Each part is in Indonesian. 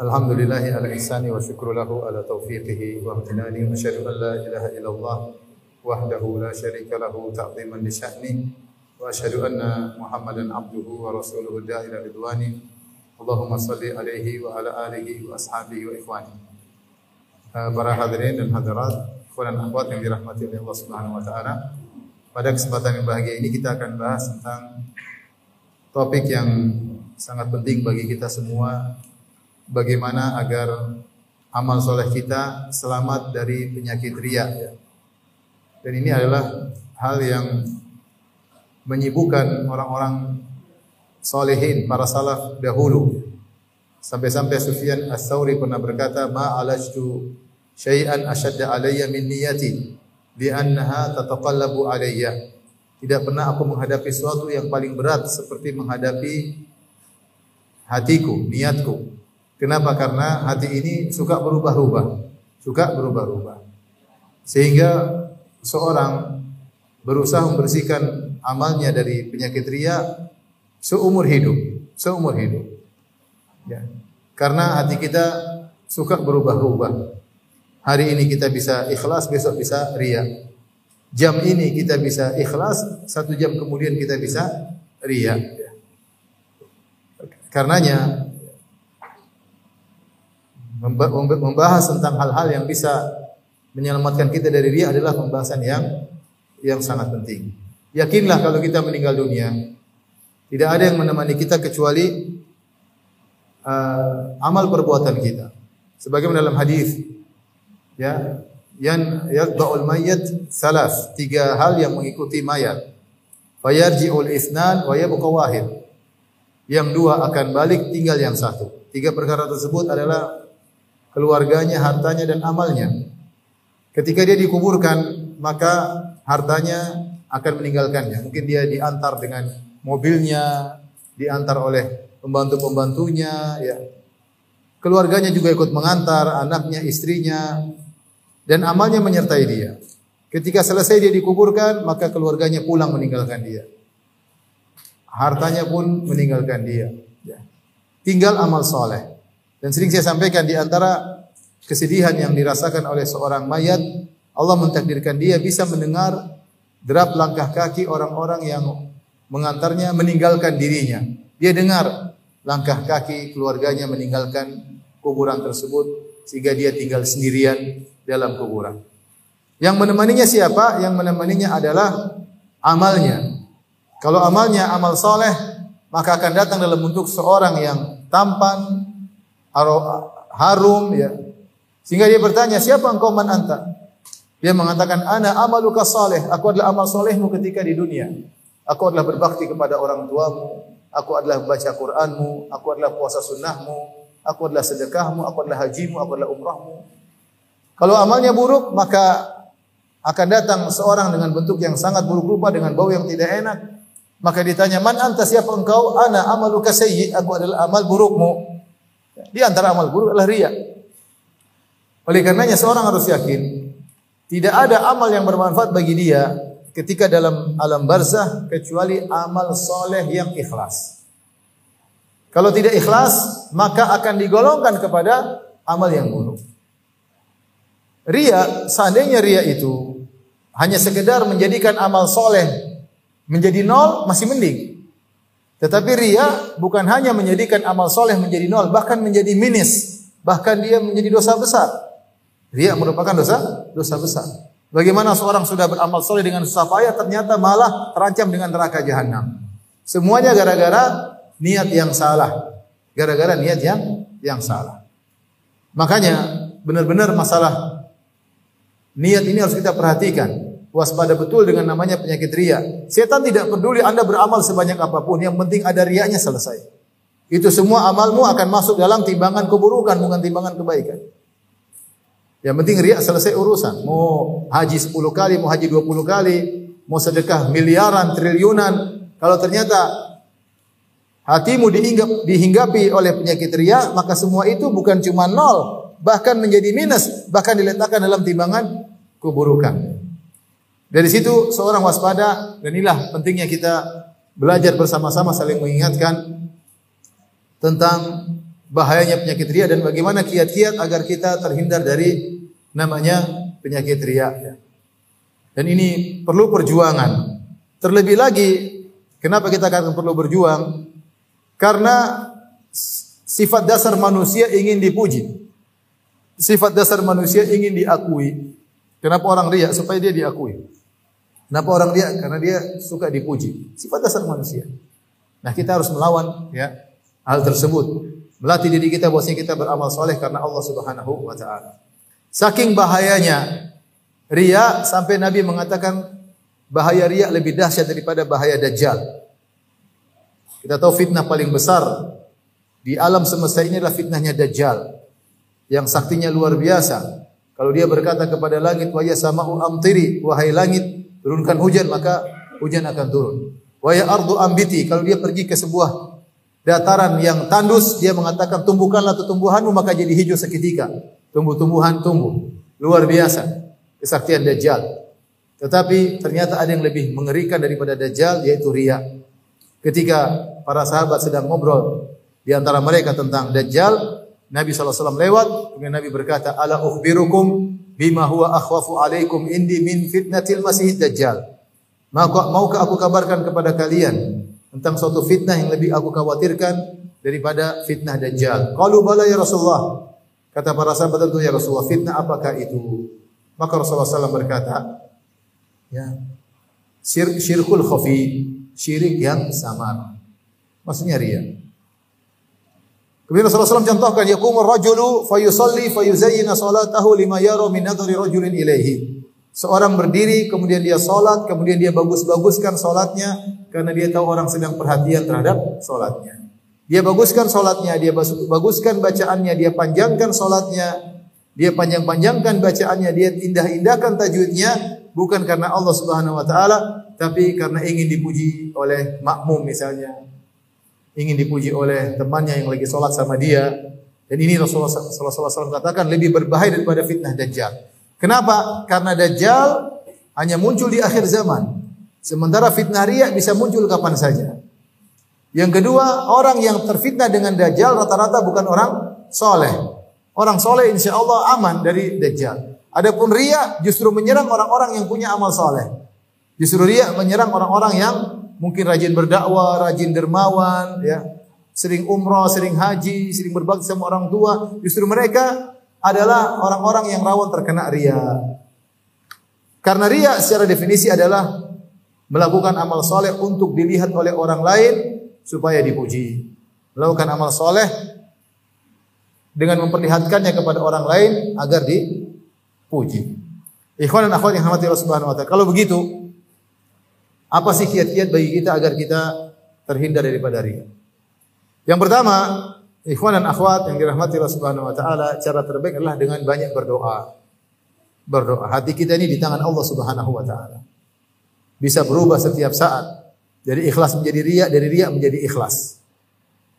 Alhamdulillahi ala ihsani wa syukru lahu ala taufiqihi wa amtinani wa asyhadu an la ilaha illallah wahdahu la syarika lahu ta'ziman li sya'ni wa asyhadu anna Muhammadan abduhu wa rasuluhu da'ila ridwani. Allahumma salli alaihi wa ala alihi wa ashabihi wa ikhwani. Uh, Para hadirin dan hadirat, ikhwan dan akhwat yang dirahmati oleh Allah Subhanahu wa taala. Pada kesempatan yang bahagia ini kita akan bahas tentang topik yang sangat penting bagi kita semua bagaimana agar amal soleh kita selamat dari penyakit ria ya. dan ini adalah hal yang menyibukkan orang-orang solehin para salaf dahulu sampai-sampai Sufyan Ats-Tsauri pernah berkata ma alajtu syai'an ashadda alayya min niyati li annaha tataqallabu alayya tidak pernah aku menghadapi sesuatu yang paling berat seperti menghadapi hatiku, niatku. Kenapa? Karena hati ini suka berubah-ubah, suka berubah-ubah. Sehingga seorang berusaha membersihkan amalnya dari penyakit ria seumur hidup, seumur hidup. Ya. Karena hati kita suka berubah-ubah. Hari ini kita bisa ikhlas, besok bisa ria jam ini kita bisa ikhlas, satu jam kemudian kita bisa ria. Karenanya membahas tentang hal-hal yang bisa menyelamatkan kita dari ria adalah pembahasan yang yang sangat penting. Yakinlah kalau kita meninggal dunia, tidak ada yang menemani kita kecuali uh, amal perbuatan kita. Sebagaimana dalam hadis, ya yang yaqba'ul mayyit salas tiga hal yang mengikuti mayat fayarji'ul isnan wa yabqa wahid yang dua akan balik tinggal yang satu tiga perkara tersebut adalah keluarganya hartanya dan amalnya ketika dia dikuburkan maka hartanya akan meninggalkannya mungkin dia diantar dengan mobilnya diantar oleh pembantu-pembantunya ya keluarganya juga ikut mengantar anaknya istrinya dan amalnya menyertai dia. Ketika selesai dia dikuburkan, maka keluarganya pulang meninggalkan dia. Hartanya pun meninggalkan dia. Ya. Tinggal amal soleh. Dan sering saya sampaikan di antara kesedihan yang dirasakan oleh seorang mayat, Allah mentakdirkan dia bisa mendengar derap langkah kaki orang-orang yang mengantarnya meninggalkan dirinya. Dia dengar langkah kaki keluarganya meninggalkan kuburan tersebut sehingga dia tinggal sendirian dalam kuburan. Yang menemaninya siapa? Yang menemaninya adalah amalnya. Kalau amalnya amal soleh, maka akan datang dalam bentuk seorang yang tampan, harum, ya. Sehingga dia bertanya, siapa engkau man anta? Dia mengatakan, ana amaluka soleh. Aku adalah amal solehmu ketika di dunia. Aku adalah berbakti kepada orang tuamu. Aku adalah baca Qur'anmu. Aku adalah puasa sunnahmu. Aku adalah sedekahmu. Aku adalah hajimu. Aku adalah umrahmu. Kalau amalnya buruk, maka akan datang seorang dengan bentuk yang sangat buruk rupa dengan bau yang tidak enak. Maka ditanya, "Man anta siapa engkau?" "Ana amaluka sayyi." Aku adalah amal burukmu. Di antara amal buruk adalah riya. Oleh karenanya seorang harus yakin tidak ada amal yang bermanfaat bagi dia ketika dalam alam barzah kecuali amal soleh yang ikhlas. Kalau tidak ikhlas, maka akan digolongkan kepada amal yang buruk. Ria, seandainya ria itu hanya sekedar menjadikan amal soleh menjadi nol, masih mending. Tetapi ria bukan hanya menjadikan amal soleh menjadi nol, bahkan menjadi minus. Bahkan dia menjadi dosa besar. Ria merupakan dosa dosa besar. Bagaimana seorang sudah beramal soleh dengan susah payah, ternyata malah terancam dengan neraka jahanam. Semuanya gara-gara niat yang salah. Gara-gara niat yang yang salah. Makanya benar-benar masalah Niat ini harus kita perhatikan. Waspada betul dengan namanya penyakit ria. Setan tidak peduli Anda beramal sebanyak apa pun, yang penting ada riaknya selesai. Itu semua amalmu akan masuk dalam timbangan keburukan bukan timbangan kebaikan. Yang penting riak selesai urusan. Mau haji 10 kali, mau haji 20 kali, mau sedekah miliaran, triliunan. Kalau ternyata hatimu dihinggap, dihinggapi oleh penyakit riak, maka semua itu bukan cuma nol, bahkan menjadi minus, bahkan diletakkan dalam timbangan keburukan. Dari situ seorang waspada dan inilah pentingnya kita belajar bersama-sama saling mengingatkan tentang bahayanya penyakit ria dan bagaimana kiat-kiat agar kita terhindar dari namanya penyakit ria. Dan ini perlu perjuangan. Terlebih lagi, kenapa kita akan perlu berjuang? Karena sifat dasar manusia ingin dipuji. Sifat dasar manusia ingin diakui. Kenapa orang ria? Supaya dia diakui. Kenapa orang ria? Karena dia suka dipuji. Sifat dasar manusia. Nah, kita harus melawan ya hal tersebut. Melatih diri kita bahwasanya kita beramal soleh karena Allah Subhanahu wa taala. Saking bahayanya ria sampai Nabi mengatakan bahaya ria lebih dahsyat daripada bahaya dajjal. Kita tahu fitnah paling besar di alam semesta ini adalah fitnahnya dajjal yang saktinya luar biasa. Kalau dia berkata kepada langit, "Wa ya sama'u amtiri," wahai langit, turunkan hujan, maka hujan akan turun. Wa ya ardu ambiti, kalau dia pergi ke sebuah dataran yang tandus, dia mengatakan tumbuhkanlah tumbuhanmu maka jadi hijau seketika. Tumbuh-tumbuhan tumbuh. Luar biasa kesaktian Dajjal. Tetapi ternyata ada yang lebih mengerikan daripada Dajjal yaitu ria. Ketika para sahabat sedang ngobrol di antara mereka tentang Dajjal, Nabi SAW lewat, kemudian Nabi berkata, Ala ukhbirukum bima huwa akhwafu alaikum indi min fitnatil masih Dajjal. Maukah aku kabarkan kepada kalian tentang suatu fitnah yang lebih aku khawatirkan daripada fitnah Dajjal. Qalu bala ya Rasulullah. Kata para sahabat tentu ya Rasulullah, fitnah apakah itu? Maka Rasulullah SAW berkata, ya, syir, syirkul khafi, syirik yang samar. Maksudnya ria. Kemudian Rasulullah SAW contohkan, yakumur rajulu fayusalli fayuzayyina salatahu lima yaro min nadhari rajulin ilaihi. Seorang berdiri, kemudian dia solat, kemudian dia bagus-baguskan solatnya, karena dia tahu orang sedang perhatian terhadap solatnya. Dia baguskan solatnya, dia baguskan bacaannya, dia panjangkan solatnya, dia panjang-panjangkan bacaannya, dia indah-indahkan tajwidnya, bukan karena Allah Subhanahu Wa Taala, tapi karena ingin dipuji oleh makmum misalnya, ingin dipuji oleh temannya yang lagi solat sama dia. Dan ini Rasulullah SAW katakan lebih berbahaya daripada fitnah Dajjal. Kenapa? Karena Dajjal hanya muncul di akhir zaman. Sementara fitnah riya bisa muncul kapan saja. Yang kedua, orang yang terfitnah dengan Dajjal rata-rata bukan orang soleh. Orang soleh insya Allah aman dari Dajjal. Adapun riya justru menyerang orang-orang yang punya amal soleh. Justru riya menyerang orang-orang yang mungkin rajin berdakwah, rajin dermawan, ya, sering umroh, sering haji, sering berbakti sama orang tua. Justru mereka adalah orang-orang yang rawan terkena ria. Karena ria secara definisi adalah melakukan amal soleh untuk dilihat oleh orang lain supaya dipuji. Melakukan amal soleh dengan memperlihatkannya kepada orang lain agar dipuji. Ikhwan dan akhwat yang hamati Allah Subhanahu wa taala. Kalau begitu, apa sih kiat-kiat bagi kita agar kita terhindar daripada ria? Yang pertama, Ikhwan dan akhwat yang dirahmati Allah Subhanahu wa taala, cara terbaik adalah dengan banyak berdoa. Berdoa. Hati kita ini di tangan Allah Subhanahu wa taala. Bisa berubah setiap saat. Dari ikhlas menjadi riya, dari riya menjadi ikhlas.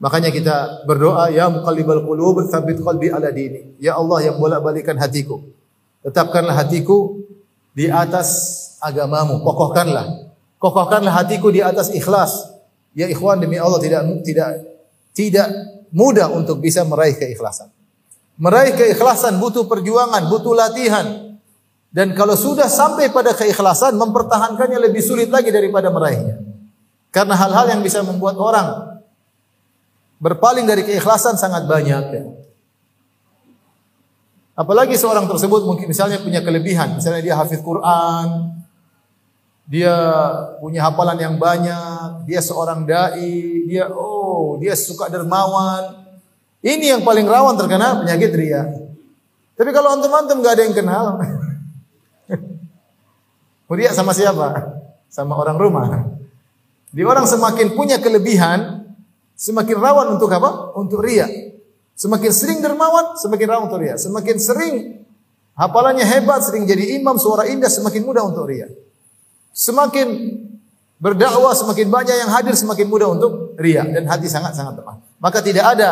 Makanya kita berdoa, ya muqallibal qulub, tsabbit qalbi ala dini. Ya Allah yang bolak-balikan hatiku. Tetapkanlah hatiku di atas agamamu. Kokohkanlah. Kokohkanlah hatiku di atas ikhlas. Ya ikhwan demi Allah tidak tidak tidak mudah untuk bisa meraih keikhlasan. Meraih keikhlasan butuh perjuangan, butuh latihan. Dan kalau sudah sampai pada keikhlasan, mempertahankannya lebih sulit lagi daripada meraihnya. Karena hal-hal yang bisa membuat orang berpaling dari keikhlasan sangat banyak. Ya. Apalagi seorang tersebut mungkin misalnya punya kelebihan, misalnya dia hafiz Quran, dia punya hafalan yang banyak, dia seorang dai, dia oh, dia suka dermawan. Ini yang paling rawan terkena penyakit ria. Tapi kalau antum-antum gak ada yang kenal, ria sama siapa? Sama orang rumah. Di orang semakin punya kelebihan, semakin rawan untuk apa? Untuk ria. Semakin sering dermawan, semakin rawan untuk ria. Semakin sering Hafalannya hebat, sering jadi imam, suara indah, semakin mudah untuk ria. Semakin berdakwah, semakin banyak yang hadir, semakin mudah untuk ria. Dan hati sangat-sangat lemah. Maka tidak ada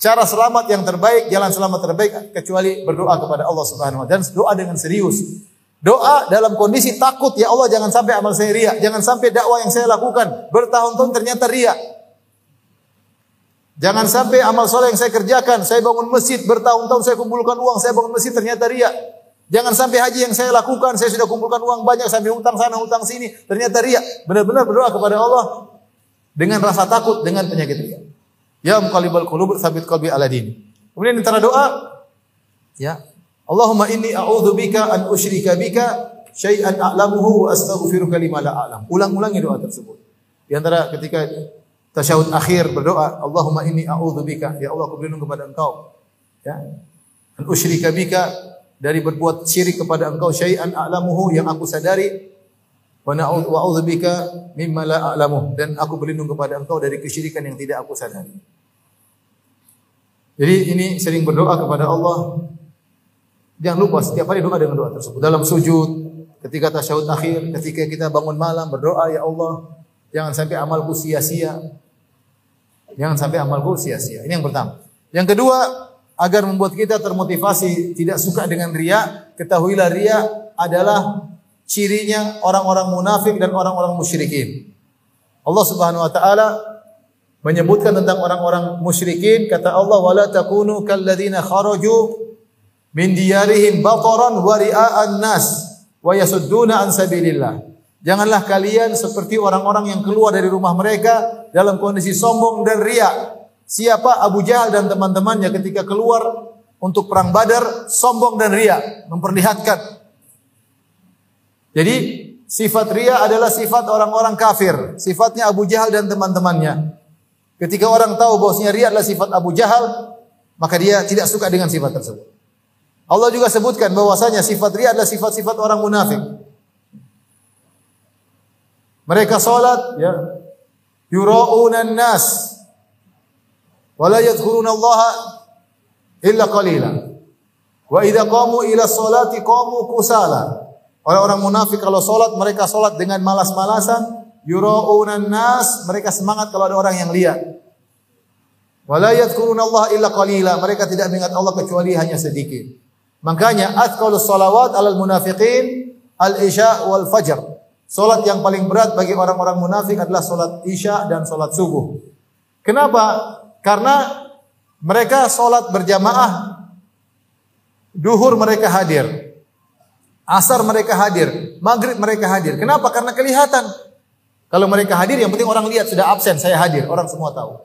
cara selamat yang terbaik, jalan selamat terbaik, kecuali berdoa kepada Allah subhanahu wa. Dan doa dengan serius. Doa dalam kondisi takut, ya Allah jangan sampai amal saya ria. Jangan sampai dakwah yang saya lakukan bertahun-tahun ternyata ria. Jangan sampai amal soleh yang saya kerjakan, saya bangun masjid bertahun-tahun saya kumpulkan uang, saya bangun masjid ternyata ria. Jangan sampai haji yang saya lakukan, saya sudah kumpulkan uang banyak sampai hutang sana, hutang sini, ternyata ria. Benar-benar berdoa kepada Allah dengan rasa takut, dengan penyakit ria. Ya muqallibal qulub sabit qalbi ala dini. Kemudian antara doa ya Allahumma inni a'udzubika an usyrika bika syai'an a'lamuhu wa astaghfiruka lima la a'lam. Ulang-ulangi doa tersebut. Di antara ketika tasyahud akhir berdoa, Allahumma inni a'udzubika, ya Allah aku berlindung kepada Engkau. Ya. An usyrika bika dari berbuat syirik kepada Engkau syai'an a'lamuhu yang aku sadari wa na'udzubika mimma la a'lamu dan aku berlindung kepada Engkau dari kesyirikan yang tidak aku sadari. Jadi ini sering berdoa kepada Allah. Jangan lupa setiap hari doa dengan doa tersebut. Dalam sujud, ketika tasyahud akhir, ketika kita bangun malam berdoa ya Allah, jangan sampai amalku sia-sia. Jangan sampai amalku sia-sia. Ini yang pertama. Yang kedua, agar membuat kita termotivasi tidak suka dengan ria, ketahuilah ria adalah cirinya orang-orang munafik dan orang-orang musyrikin. Allah Subhanahu wa taala menyebutkan tentang orang-orang musyrikin kata Allah wala takunu kalladzina kharaju min diyarihim bataran wa ria'an nas wa yasudduna an sabilillah. Janganlah kalian seperti orang-orang yang keluar dari rumah mereka dalam kondisi sombong dan ria. Siapa Abu Jahal dan teman-temannya ketika keluar untuk perang Badar sombong dan ria, memperlihatkan. Jadi sifat ria adalah sifat orang-orang kafir, sifatnya Abu Jahal dan teman-temannya. Ketika orang tahu bahwasanya ria adalah sifat Abu Jahal, maka dia tidak suka dengan sifat tersebut. Allah juga sebutkan bahwasanya sifat ria adalah sifat-sifat orang munafik. Mereka salat ya yura'una nas wa la yadhkuruna Allah illa qalila. Wa idza qamu ila salati qamu kusala. Orang-orang munafik kalau salat mereka salat dengan malas-malasan, yura'una nas, mereka semangat kalau ada orang yang lihat. Wa la yadhkuruna Allah illa qalila. Mereka tidak mengingat Allah kecuali hanya sedikit. Makanya athqalus salawat alal munafiqin al-isya wal fajr. Salat yang paling berat bagi orang-orang munafik adalah salat Isya dan salat subuh. Kenapa? Karena mereka salat berjamaah duhur mereka hadir. Asar mereka hadir, maghrib mereka hadir. Kenapa? Karena kelihatan. Kalau mereka hadir, yang penting orang lihat sudah absen, saya hadir, orang semua tahu.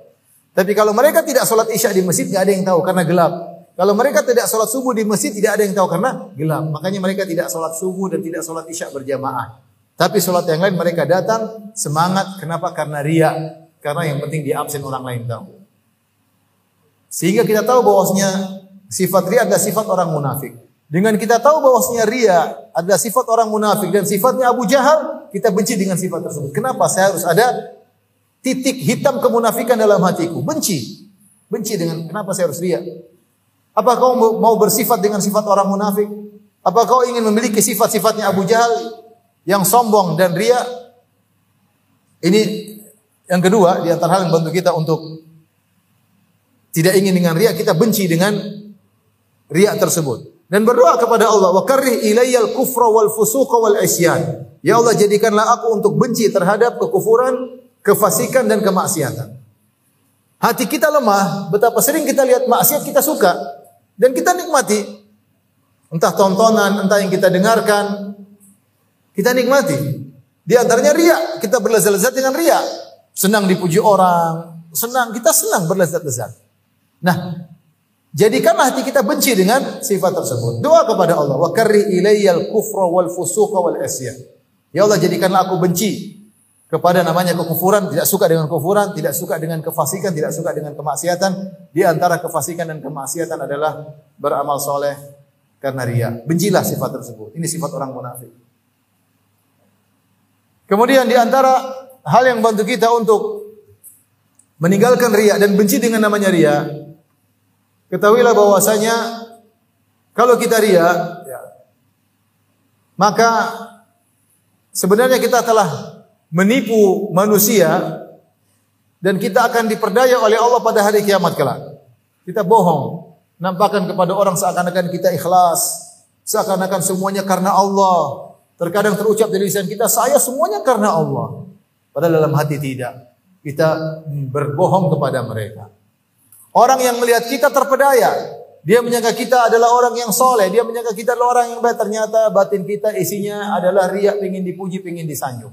Tapi kalau mereka tidak sholat isya di masjid, nggak ada yang tahu karena gelap. Kalau mereka tidak sholat subuh di masjid, tidak ada yang tahu karena gelap. Makanya mereka tidak sholat subuh dan tidak sholat isya berjamaah. Tapi sholat yang lain mereka datang semangat. Kenapa? Karena ria. Karena yang penting di absen orang lain tahu. Sehingga kita tahu bahwasanya sifat ria adalah sifat orang munafik. Dengan kita tahu bahwasanya ria adalah sifat orang munafik dan sifatnya Abu Jahal, kita benci dengan sifat tersebut. Kenapa? Saya harus ada titik hitam kemunafikan dalam hatiku. Benci. Benci dengan kenapa saya harus ria? Apa kau mau bersifat dengan sifat orang munafik? Apa kau ingin memiliki sifat-sifatnya Abu Jahal? yang sombong dan ria ini yang kedua di antara hal yang bantu kita untuk tidak ingin dengan ria kita benci dengan ria tersebut dan berdoa kepada Allah wa karrih ilayyal kufra wal fusuqa wal isyan ya Allah jadikanlah aku untuk benci terhadap kekufuran kefasikan dan kemaksiatan hati kita lemah betapa sering kita lihat maksiat kita suka dan kita nikmati entah tontonan entah yang kita dengarkan kita nikmati. Di antaranya ria, kita berlezat-lezat dengan ria. Senang dipuji orang, senang kita senang berlezat-lezat. Nah, jadikanlah hati kita benci dengan sifat tersebut. Doa kepada Allah, wa karri ilayyal kufra wal fusuqa wal isyan. Ya Allah, jadikanlah aku benci kepada namanya kekufuran, tidak suka dengan kekufuran, tidak suka dengan kefasikan, tidak suka dengan kemaksiatan. Di antara kefasikan dan kemaksiatan adalah beramal soleh karena ria. Bencilah sifat tersebut. Ini sifat orang munafik. Kemudian di antara hal yang bantu kita untuk meninggalkan riya dan benci dengan namanya riya, ketahuilah bahwasanya kalau kita riya, ya, maka sebenarnya kita telah menipu manusia dan kita akan diperdaya oleh Allah pada hari kiamat kelak. Kita bohong, nampakkan kepada orang seakan-akan kita ikhlas, seakan-akan semuanya karena Allah. Terkadang terucap dari lisan kita, saya semuanya karena Allah. Padahal dalam hati tidak. Kita berbohong kepada mereka. Orang yang melihat kita terpedaya, dia menyangka kita adalah orang yang soleh, dia menyangka kita adalah orang yang baik. Ternyata batin kita isinya adalah riak, ingin dipuji, ingin disanjung.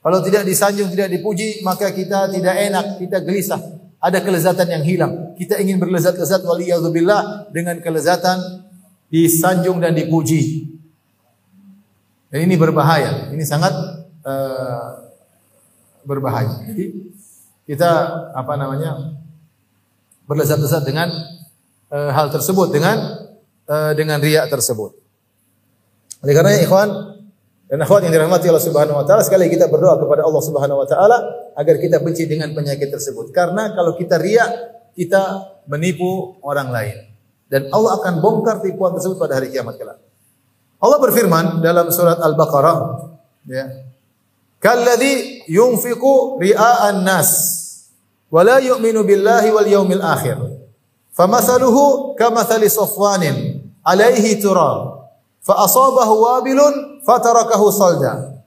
Kalau tidak disanjung, tidak dipuji, maka kita tidak enak, kita gelisah. Ada kelezatan yang hilang. Kita ingin berlezat-lezat waliyadzubillah dengan kelezatan disanjung dan dipuji. Dan ini berbahaya. Ini sangat uh, berbahaya. Jadi kita apa namanya berlezat-lezat dengan uh, hal tersebut dengan uh, dengan riak tersebut. Oleh karena ikhwan dan akhwat yang dirahmati Allah Subhanahu wa taala, sekali kita berdoa kepada Allah Subhanahu wa taala agar kita benci dengan penyakit tersebut. Karena kalau kita riak, kita menipu orang lain. Dan Allah akan bongkar tipuan tersebut pada hari kiamat kelak. Allah berfirman dalam surat Al-Baqarah, ya. Kalladzi yunfiqu ria'an nas wa la yu'minu billahi wal yawmil akhir. Famathaluhu kamathali safwanin alaihi turab fa asabahu wabilun fatarakahu salda.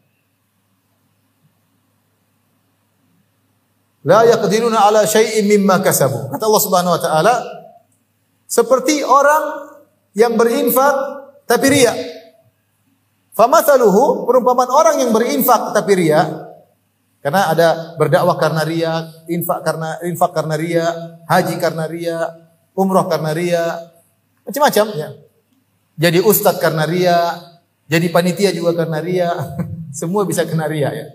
La yaqdiruna ala syai'in mimma kasabu. Kata Allah Subhanahu wa taala, seperti orang yang berinfak tapi riya. Famathaluhu perumpamaan orang yang berinfak tapi riya. Karena ada berdakwah karena riya, infak karena infak karena riya, haji karena riya, umroh karena ria, macam-macam ya. Jadi ustadz karena ria, jadi panitia juga karena ria, semua bisa kena ria ya.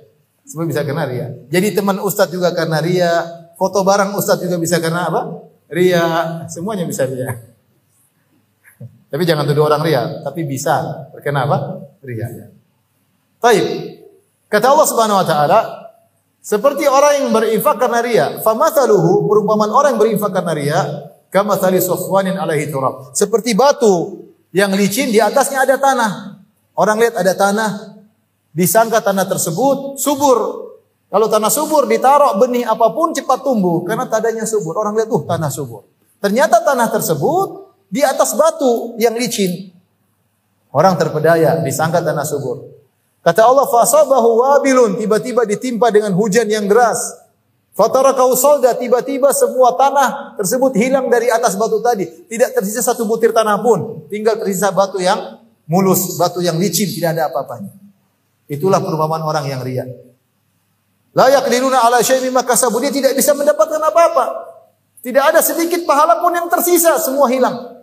Semua bisa kena ria. Jadi teman ustadz juga karena ria, foto barang ustadz juga bisa karena apa? Ria, semuanya bisa ria. Tapi jangan tuduh orang ria, tapi bisa terkena apa? Ria. Baik. Kata Allah Subhanahu wa taala, seperti orang yang berinfak karena ria, famathaluhu perumpamaan orang yang berinfak karena ria, Kama tali sofwanin alaihi turab. Seperti batu yang licin di atasnya ada tanah. Orang lihat ada tanah, disangka tanah tersebut subur. Kalau tanah subur ditaruh benih apa pun cepat tumbuh karena tadanya subur. Orang lihat, uh tanah subur. Ternyata tanah tersebut di atas batu yang licin. Orang terpedaya, disangka tanah subur. Kata Allah, fasabahu wabilun, tiba-tiba ditimpa dengan hujan yang deras. Fatara solda tiba-tiba semua tanah tersebut hilang dari atas batu tadi. Tidak tersisa satu butir tanah pun. Tinggal tersisa batu yang mulus, batu yang licin, tidak ada apa-apanya. Itulah perumpamaan orang yang ria. Layak diruna ala syai'in maka Dia tidak bisa mendapatkan apa-apa. Tidak ada sedikit pahala pun yang tersisa, semua hilang.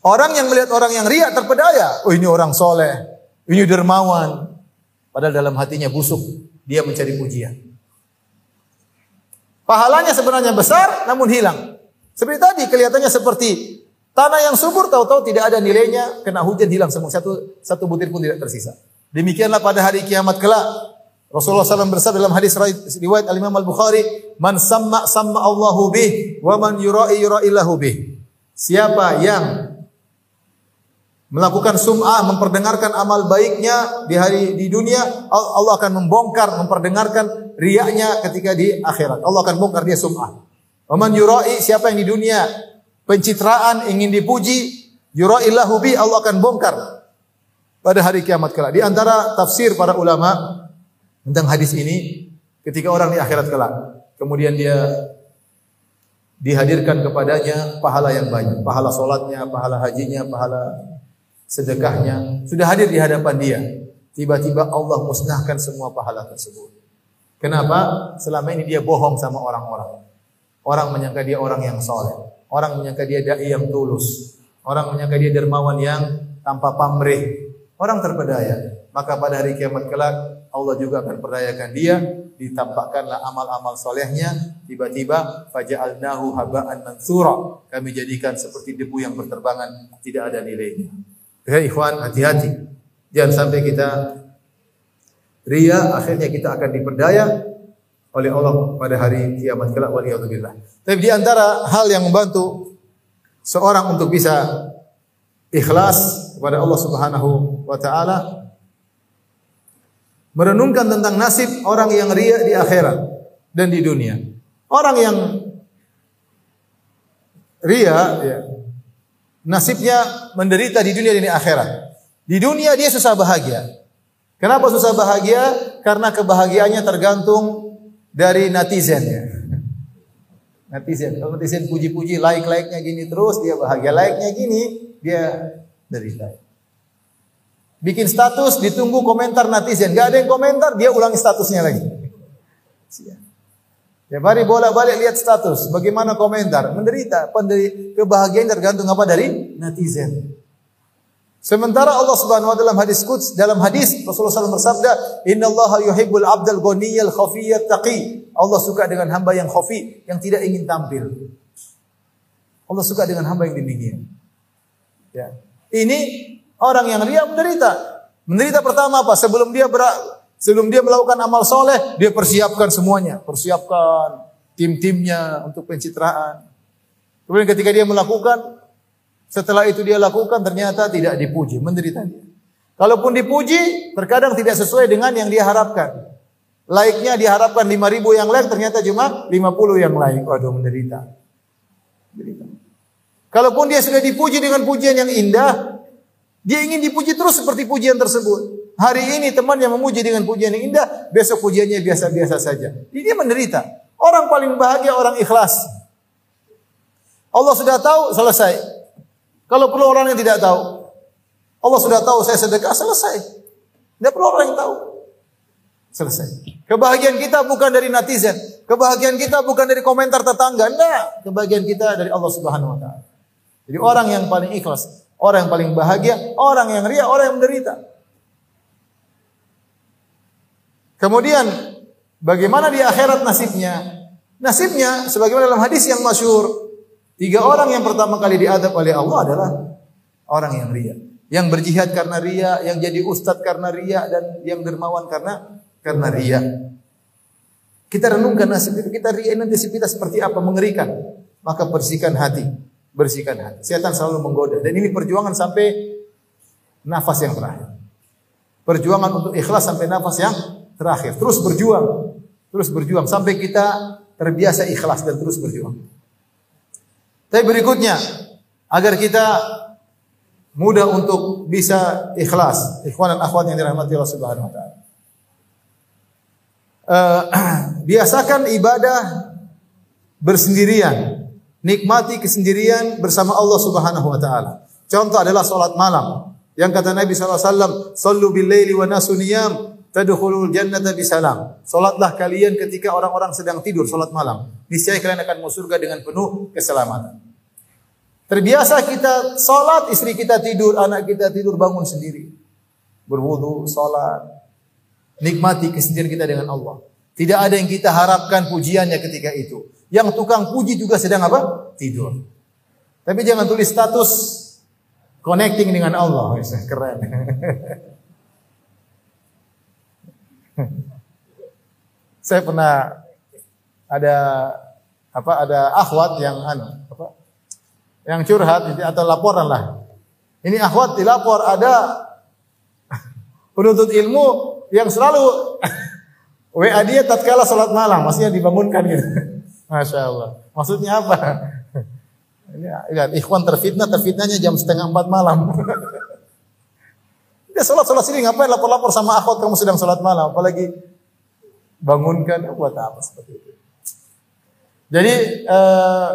Orang yang melihat orang yang ria terpedaya, oh ini orang soleh, ini dermawan. Padahal dalam hatinya busuk, dia mencari pujian. Pahalanya sebenarnya besar namun hilang. Seperti tadi kelihatannya seperti tanah yang subur tahu-tahu tidak ada nilainya, kena hujan hilang semua satu satu butir pun tidak tersisa. Demikianlah pada hari kiamat kelak. Rasulullah SAW bersabda dalam hadis riwayat Al Imam Al Bukhari, "Man samma samma Allahu bih, wa man yurai yurailahu bih." Siapa yang melakukan sum'ah, memperdengarkan amal baiknya di hari di dunia, Allah akan membongkar, memperdengarkan riaknya ketika di akhirat. Allah akan bongkar dia sum'ah. Waman yurai siapa yang di dunia pencitraan ingin dipuji, yura'illahu bi Allah akan bongkar pada hari kiamat kelak. Di antara tafsir para ulama tentang hadis ini ketika orang di akhirat kelak, kemudian dia dihadirkan kepadanya pahala yang banyak, pahala solatnya, pahala hajinya, pahala sedekahnya sudah hadir di hadapan dia. Tiba-tiba Allah musnahkan semua pahala tersebut. Kenapa? Selama ini dia bohong sama orang-orang. Orang menyangka dia orang yang soleh. Orang menyangka dia dai yang tulus. Orang menyangka dia dermawan yang tanpa pamrih. Orang terpedaya. Maka pada hari kiamat kelak Allah juga akan perdayakan dia. Ditampakkanlah amal-amal solehnya. Tiba-tiba faja'alnahu haba'an mansura. Kami jadikan seperti debu yang berterbangan. Tidak ada nilainya. Ya ikhwan, hati-hati. Jangan sampai kita ria, akhirnya kita akan diperdaya oleh Allah pada hari kiamat kelak waliyadzubillah. Tapi di antara hal yang membantu seorang untuk bisa ikhlas kepada Allah Subhanahu wa taala merenungkan tentang nasib orang yang ria di akhirat dan di dunia. Orang yang ria ya, nasibnya menderita di dunia dan di akhirat. Di dunia dia susah bahagia. Kenapa susah bahagia? Karena kebahagiaannya tergantung dari netizennya. Netizen, kalau netizen puji-puji, like-like-nya gini terus, dia bahagia. Like-nya gini, dia derita. Bikin status, ditunggu komentar netizen. Gak ada yang komentar, dia ulangi statusnya lagi. Ya mari bolak-balik lihat status. Bagaimana komentar? Menderita. Penderi, kebahagiaan tergantung apa dari netizen. Sementara Allah Subhanahu wa taala dalam hadis quds dalam hadis Rasulullah SAW bersabda, "Innallaha yuhibbul 'abdal ghaniyal khafiyyat taqi." Allah suka dengan hamba yang khafi, yang tidak ingin tampil. Allah suka dengan hamba yang demikian. Ya. Ini orang yang ria menderita. Menderita pertama apa? Sebelum dia ber, sebelum dia melakukan amal soleh, dia persiapkan semuanya, persiapkan tim-timnya untuk pencitraan. Kemudian ketika dia melakukan, setelah itu dia lakukan ternyata tidak dipuji, menderita dia. Kalaupun dipuji, terkadang tidak sesuai dengan yang dia harapkan. Laiknya diharapkan 5000 yang like ternyata cuma 50 yang like. Waduh menderita. menderita. Kalaupun dia sudah dipuji dengan pujian yang indah, dia ingin dipuji terus seperti pujian tersebut. Hari ini teman yang memuji dengan pujian yang indah, besok pujiannya biasa-biasa saja. Dia menderita. Orang paling bahagia orang ikhlas. Allah sudah tahu, selesai. Kalau perlu orang yang tidak tahu. Allah sudah tahu saya sedekah, selesai. Tidak perlu orang yang tahu. Selesai. Kebahagiaan kita bukan dari netizen. Kebahagiaan kita bukan dari komentar tetangga. Enggak. Kebahagiaan kita dari Allah Subhanahu wa taala. Jadi orang yang paling ikhlas, orang yang paling bahagia, orang yang ria, orang yang menderita. Kemudian bagaimana di akhirat nasibnya? Nasibnya sebagaimana dalam hadis yang masyhur Tiga orang yang pertama kali diadab oleh Allah adalah orang yang ria. Yang berjihad karena ria, yang jadi ustadz karena ria, dan yang dermawan karena karena ria. Kita renungkan nasib itu, kita ria nanti nasib kita seperti apa, mengerikan. Maka bersihkan hati, bersihkan hati. Setan selalu menggoda. Dan ini perjuangan sampai nafas yang terakhir. Perjuangan untuk ikhlas sampai nafas yang terakhir. Terus berjuang, terus berjuang sampai kita terbiasa ikhlas dan terus berjuang. Tapi berikutnya agar kita mudah untuk bisa ikhlas, ikhwan dan akhwat yang dirahmati Allah Subhanahu wa taala. Uh, biasakan ibadah bersendirian, nikmati kesendirian bersama Allah Subhanahu wa taala. Contoh adalah salat malam. Yang kata Nabi SAW, Sallu bil laili wa nasu tadkhulul jannata bisalam. Salatlah kalian ketika orang-orang sedang tidur, salat malam. Niscaya kalian akan masuk surga dengan penuh keselamatan. Terbiasa kita salat, istri kita tidur, anak kita tidur, bangun sendiri. Berwudu, salat. Nikmati kesendirian kita dengan Allah. Tidak ada yang kita harapkan pujiannya ketika itu. Yang tukang puji juga sedang apa? Tidur. Tapi jangan tulis status connecting dengan Allah. Keren. Saya pernah ada apa ada akhwat yang anu apa yang curhat atau laporan lah. Ini akhwat dilapor ada penuntut ilmu yang selalu WA dia tatkala salat malam, maksudnya dibangunkan gitu. Masya Allah. Maksudnya apa? Ini ikhwan terfitnah, terfitnahnya jam setengah empat malam. Dia salat salat sini ngapain lapor-lapor sama akhwat kamu sedang salat malam, apalagi bangunkan buat apa seperti itu. Jadi uh,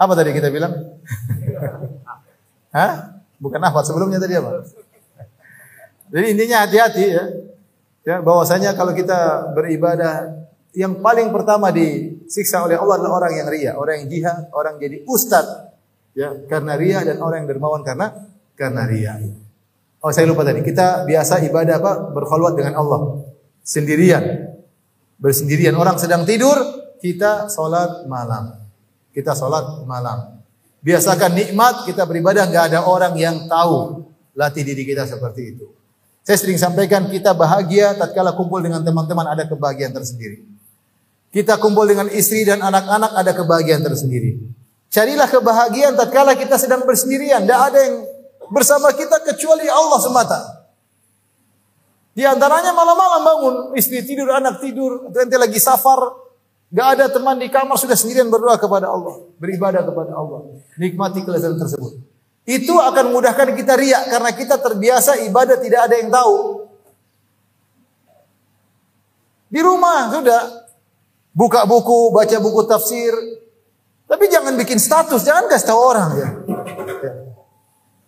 apa tadi kita bilang? Hah? Bukan nafas sebelumnya tadi apa? Jadi intinya hati-hati ya. Ya, bahwasanya kalau kita beribadah yang paling pertama disiksa oleh Allah adalah orang yang ria, orang yang jihad, orang jadi ustad ya karena ria dan orang yang dermawan karena karena ria. Oh saya lupa tadi, kita biasa ibadah apa? Berkhulwat dengan Allah sendirian. Bersendirian orang sedang tidur, kita sholat malam. Kita sholat malam. Biasakan nikmat kita beribadah nggak ada orang yang tahu. Latih diri kita seperti itu. Saya sering sampaikan kita bahagia tatkala kumpul dengan teman-teman ada kebahagiaan tersendiri. Kita kumpul dengan istri dan anak-anak ada kebahagiaan tersendiri. Carilah kebahagiaan tatkala kita sedang bersendirian. Tidak ada yang bersama kita kecuali Allah semata. Di antaranya malam-malam bangun, istri tidur, anak tidur, ente lagi safar, gak ada teman di kamar, sudah sendirian berdoa kepada Allah, beribadah kepada Allah, nikmati kelezatan tersebut. Itu akan memudahkan kita riak karena kita terbiasa ibadah tidak ada yang tahu. Di rumah sudah buka buku, baca buku tafsir, tapi jangan bikin status, jangan kasih tahu orang ya.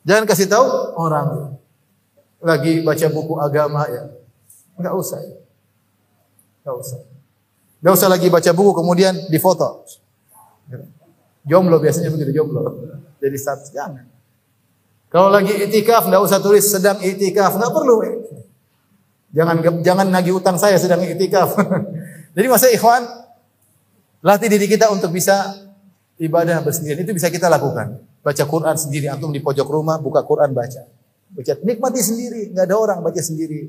Jangan kasih tahu orang. Lagi baca buku agama ya. Enggak usah. Enggak usah. Enggak usah lagi baca buku kemudian difoto. Jomblo biasanya begitu jomblo. Jadi status jangan. Kalau lagi itikaf enggak usah tulis sedang itikaf, enggak perlu. Jangan jangan nagih utang saya sedang itikaf. Jadi masa ikhwan latih diri kita untuk bisa ibadah bersendirian itu bisa kita lakukan. Baca Quran sendiri, antum di pojok rumah buka Quran baca. Baca nikmati sendiri, nggak ada orang baca sendiri.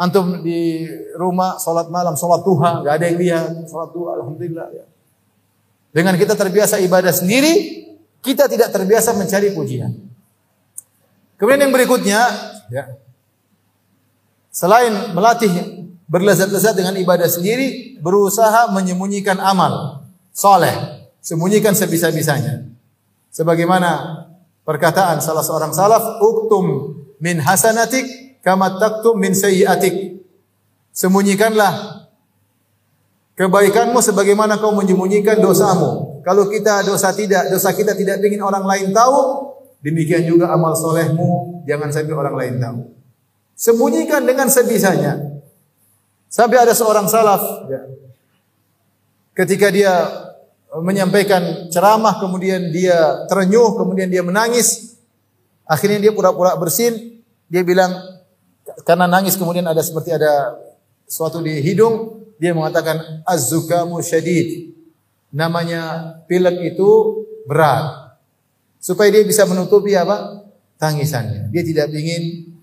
Antum di rumah sholat malam, sholat duha, nggak ada yang lihat, sholat duha, alhamdulillah. Ya. Dengan kita terbiasa ibadah sendiri, kita tidak terbiasa mencari pujian. Kemudian yang berikutnya, ya, selain melatih berlezat-lezat dengan ibadah sendiri, berusaha menyembunyikan amal soleh, sembunyikan sebisa-bisanya. Sebagaimana perkataan salah seorang salaf, "Uktum min hasanatik kama taktum min sayyiatik." Sembunyikanlah kebaikanmu sebagaimana kau menyembunyikan dosamu. Kalau kita dosa tidak, dosa kita tidak ingin orang lain tahu, demikian juga amal solehmu jangan sampai orang lain tahu. Sembunyikan dengan sebisanya. Sampai ada seorang salaf ya, ketika dia menyampaikan ceramah, kemudian dia terenyuh, kemudian dia menangis. Akhirnya dia pura-pura bersin, dia bilang karena nangis kemudian ada seperti ada sesuatu di hidung, dia mengatakan az-zukamu syadid. Namanya pilek itu berat. Supaya dia bisa menutupi apa? tangisannya. Dia tidak ingin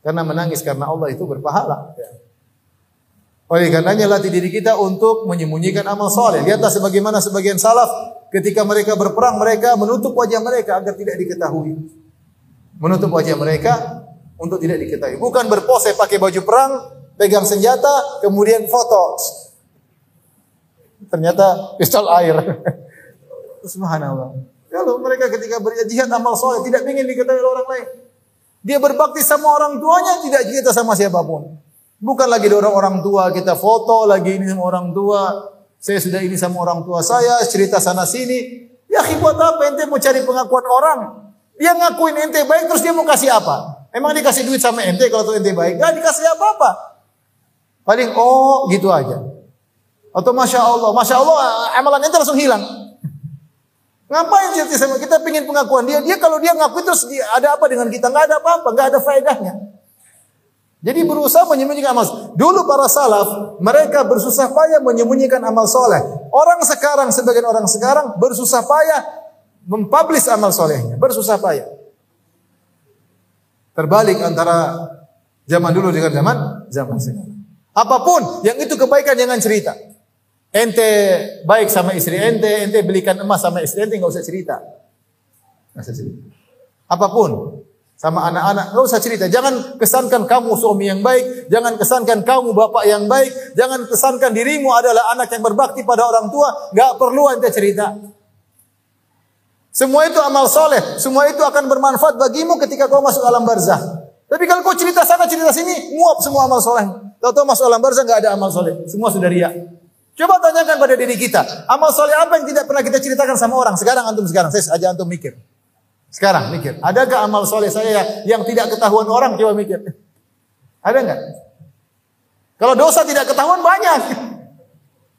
karena menangis karena Allah itu berpahala. Oleh karenanya latih diri kita untuk menyembunyikan amal soleh. Lihatlah sebagaimana sebagian salaf ketika mereka berperang mereka menutup wajah mereka agar tidak diketahui. Menutup wajah mereka untuk tidak diketahui. Bukan berpose pakai baju perang, pegang senjata, kemudian foto. Ternyata pistol air. Subhanallah. Kalau mereka ketika berjihad amal soleh tidak ingin diketahui oleh orang lain. Dia berbakti sama orang tuanya, tidak cerita sama siapa pun. Bukan lagi orang orang tua kita foto lagi ini sama orang tua. Saya sudah ini sama orang tua saya, cerita sana sini. Ya buat apa ente mau cari pengakuan orang? Dia ngakuin ente baik terus dia mau kasih apa? Emang dikasih duit sama ente kalau tuh ente baik? Gak dikasih apa-apa. Paling oh gitu aja. Atau masya Allah, masya Allah amalan ente langsung hilang. Ngapain cerita sama kita pingin pengakuan dia? Dia kalau dia ngakuin terus dia, ada apa dengan kita? Nggak ada apa-apa, nggak ada faedahnya. Jadi berusaha menyembunyikan amal. Dulu para salaf, mereka bersusah payah menyembunyikan amal soleh. Orang sekarang, sebagian orang sekarang bersusah payah mempublish amal solehnya. Bersusah payah. Terbalik antara zaman dulu dengan zaman zaman sekarang. Apa pun yang itu kebaikan jangan cerita. Ente baik sama istri ente, ente belikan emas sama istri ente nggak usah cerita. Nggak usah cerita. Apa pun, sama anak-anak. Nggak usah cerita. Jangan kesankan kamu suami yang baik. Jangan kesankan kamu bapak yang baik. Jangan kesankan dirimu adalah anak yang berbakti pada orang tua. Nggak perlu anda cerita. Semua itu amal soleh. Semua itu akan bermanfaat bagimu ketika kau masuk alam barzah. Tapi kalau kau cerita sana cerita sini, nguap semua amal soleh. Tahu-tahu masuk alam barzah nggak ada amal soleh. Semua sudah riak. Coba tanyakan pada diri kita, amal soleh apa yang tidak pernah kita ceritakan sama orang? Sekarang antum sekarang, saya aja antum mikir. Sekarang mikir, adakah amal soleh saya yang tidak ketahuan orang? Coba mikir. Ada nggak? Kalau dosa tidak ketahuan banyak.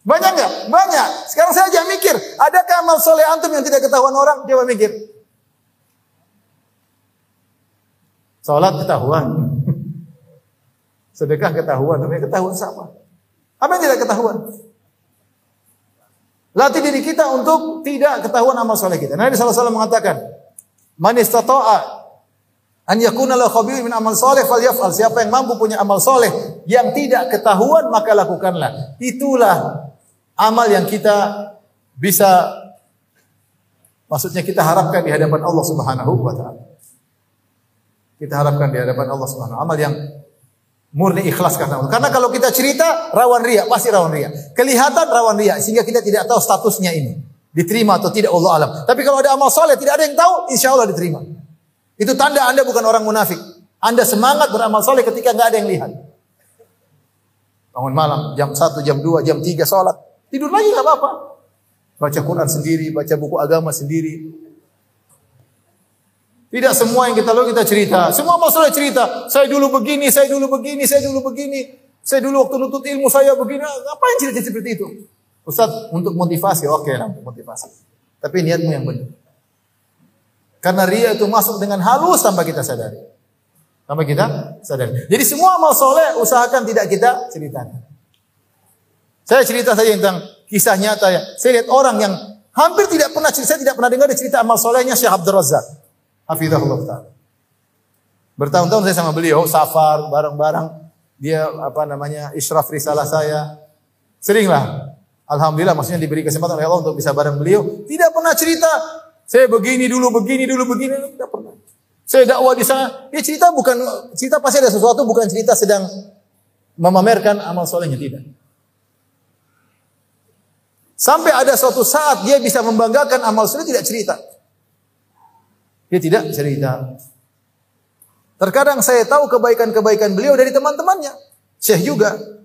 Banyak nggak? Banyak. Sekarang saya aja mikir, adakah amal soleh antum yang tidak ketahuan orang? Coba mikir. Salat ketahuan. Sedekah ketahuan, tapi ketahuan sama. Apa yang tidak ketahuan? Latih diri kita untuk tidak ketahuan amal soleh kita. Nabi SAW mengatakan, Man istata'a an yakuna lahu khabir min amal soleh falyaf'al. Siapa yang mampu punya amal soleh yang tidak ketahuan maka lakukanlah. Itulah amal yang kita bisa Maksudnya kita harapkan di hadapan Allah Subhanahu wa taala. Kita harapkan di hadapan Allah Subhanahu wa taala amal yang murni ikhlas karena Allah. Karena kalau kita cerita rawan riya, pasti rawan riya. Kelihatan rawan riya sehingga kita tidak tahu statusnya ini. Diterima atau tidak Allah alam. Tapi kalau ada amal soleh tidak ada yang tahu, insya Allah diterima. Itu tanda anda bukan orang munafik. Anda semangat beramal soleh ketika nggak ada yang lihat. Bangun malam jam 1, jam 2, jam 3 sholat. Tidur lagi nggak apa-apa. Baca Quran sendiri, baca buku agama sendiri. Tidak semua yang kita lakukan kita cerita. Semua masalah cerita. Saya dulu begini, saya dulu begini, saya dulu begini. Saya dulu waktu nutut ilmu saya begini. Apa yang cerita seperti itu? Ustaz, untuk motivasi, oke lah untuk motivasi. Tapi niatmu yang benar. Karena ria itu masuk dengan halus tanpa kita sadari. Tanpa kita sadari. Jadi semua amal soleh usahakan tidak kita ceritakan. Saya cerita saja tentang kisah nyata ya. Saya lihat orang yang hampir tidak pernah cerita, tidak pernah dengar cerita amal solehnya Syekh Abdul Razak. Hafizahullah Ta'ala. Bertahun-tahun saya sama beliau, safar, bareng-bareng. Dia apa namanya, israf risalah saya. Seringlah Alhamdulillah maksudnya diberi kesempatan oleh Allah untuk bisa bareng beliau. Tidak pernah cerita, saya begini dulu, begini dulu, begini. Tidak pernah. Saya dakwah di sana. Dia cerita bukan, cerita pasti ada sesuatu, bukan cerita sedang memamerkan amal solehnya. Tidak. Sampai ada suatu saat dia bisa membanggakan amal soleh tidak cerita. Dia tidak cerita. Terkadang saya tahu kebaikan-kebaikan beliau dari teman-temannya. Syekh juga.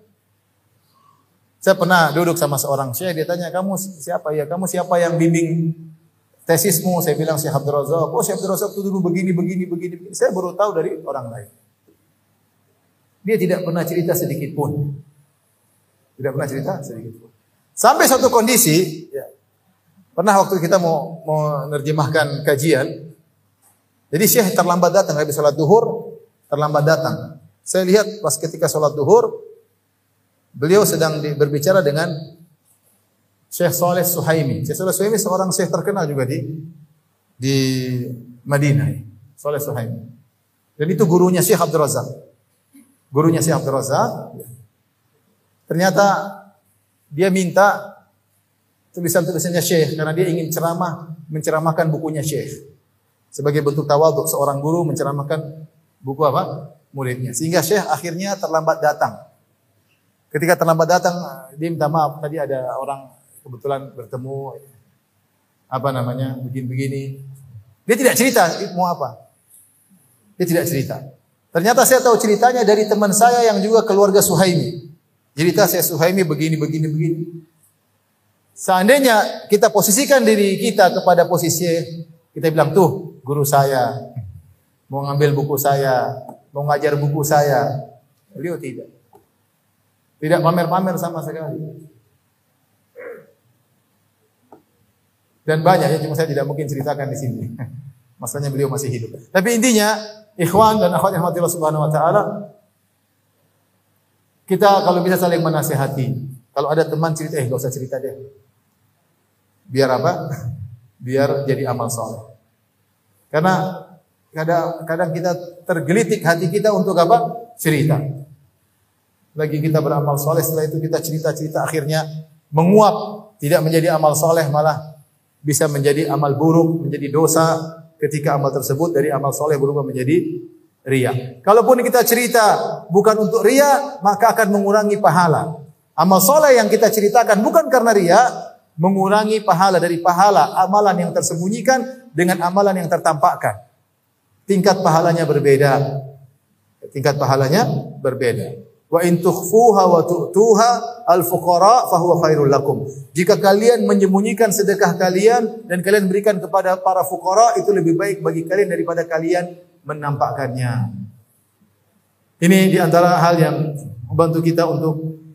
Saya pernah duduk sama seorang syekh, dia tanya, kamu siapa ya? Kamu siapa yang bimbing tesismu? Saya bilang Syekh Abdul Razak. Oh Syekh Abdul Razak itu dulu begini, begini, begini. Saya baru tahu dari orang lain. Dia tidak pernah cerita sedikit pun. Tidak pernah cerita sedikit pun. Sampai satu kondisi, ya, pernah waktu kita mau menerjemahkan kajian, jadi Syekh terlambat datang, habis sholat duhur, terlambat datang. Saya lihat pas ketika sholat duhur, Beliau sedang berbicara dengan Syekh Saleh Suhaimi. Syekh Saleh Suhaimi seorang syekh terkenal juga di di Madinah. Saleh Suhaimi. Dan itu gurunya Syekh Abdul Razak. Gurunya Syekh Abdul Razak. Ternyata dia minta tulisan-tulisannya Syekh karena dia ingin ceramah, menceramahkan bukunya Syekh. Sebagai bentuk tawaduk seorang guru menceramahkan buku apa? muridnya. Sehingga Syekh akhirnya terlambat datang. Ketika terlambat datang, dia minta maaf. Tadi ada orang kebetulan bertemu apa namanya begini-begini. Dia tidak cerita mau apa. Dia tidak cerita. Ternyata saya tahu ceritanya dari teman saya yang juga keluarga Suhaimi. Cerita saya Suhaimi begini, begini, begini. Seandainya kita posisikan diri kita kepada posisi kita bilang tuh guru saya mau ngambil buku saya, mau ngajar buku saya. Beliau tidak. Tidak pamer-pamer sama sekali. Dan banyak ya, cuma saya tidak mungkin ceritakan di sini. Masalahnya beliau masih hidup. Tapi intinya, ikhwan dan akhwat yang Subhanahu wa taala kita kalau bisa saling menasehati. Kalau ada teman cerita, eh gak usah cerita deh. Biar apa? Biar jadi amal soleh. Karena kadang, kadang kita tergelitik hati kita untuk apa? Cerita lagi kita beramal soleh setelah itu kita cerita-cerita akhirnya menguap tidak menjadi amal soleh malah bisa menjadi amal buruk menjadi dosa ketika amal tersebut dari amal soleh berubah menjadi ria. Kalaupun kita cerita bukan untuk ria maka akan mengurangi pahala. Amal soleh yang kita ceritakan bukan karena ria mengurangi pahala dari pahala amalan yang tersembunyikan dengan amalan yang tertampakkan. Tingkat pahalanya berbeda. Tingkat pahalanya berbeda. Wa in tukhfuha wa tu'tuha al-fuqara fahuwa khairul lakum. Jika kalian menyembunyikan sedekah kalian dan kalian berikan kepada para fuqara itu lebih baik bagi kalian daripada kalian menampakkannya. Ini di antara hal yang membantu kita untuk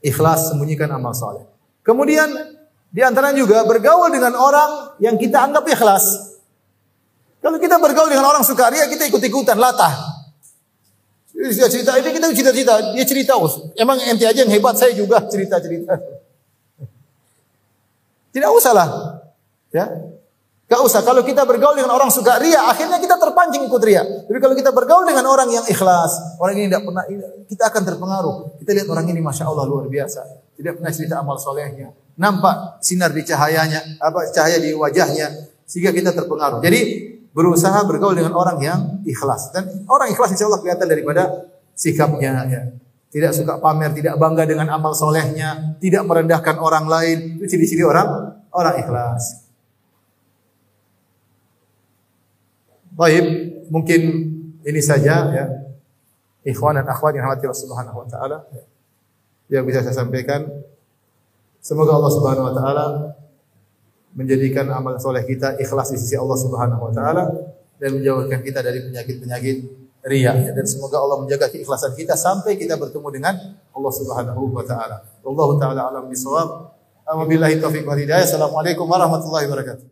ikhlas sembunyikan amal saleh. Kemudian di antara juga bergaul dengan orang yang kita anggap ikhlas. Kalau kita bergaul dengan orang sukaria, kita ikut-ikutan latah. Dia cerita ini kita cerita-cerita, dia cerita, oh, emang ente aja yang hebat, saya juga cerita-cerita. Tidak usah lah. Ya. Gak usah. Kalau kita bergaul dengan orang suka ria, akhirnya kita terpancing ikut ria. Tapi kalau kita bergaul dengan orang yang ikhlas, orang ini tidak pernah, kita akan terpengaruh. Kita lihat orang ini, masya Allah luar biasa. Tidak pernah cerita amal solehnya. nampak sinar di cahayanya, apa cahaya di wajahnya sehingga kita terpengaruh. Jadi berusaha bergaul dengan orang yang ikhlas dan orang ikhlas insya Allah kelihatan daripada sikapnya ya. Tidak suka pamer, tidak bangga dengan amal solehnya, tidak merendahkan orang lain. Itu ciri-ciri orang orang ikhlas. Baik, mungkin ini saja ya. Ikhwan dan akhwat yang rahmati Subhanahu wa taala yang bisa saya sampaikan. Semoga Allah Subhanahu wa taala menjadikan amal soleh kita ikhlas di sisi Allah Subhanahu wa taala dan menjauhkan kita dari penyakit-penyakit riya dan semoga Allah menjaga keikhlasan kita sampai kita bertemu dengan Allah Subhanahu wa taala. Wallahu taala alam bisawab. Wabillahi taufiq wal hidayah. Assalamualaikum warahmatullahi wabarakatuh.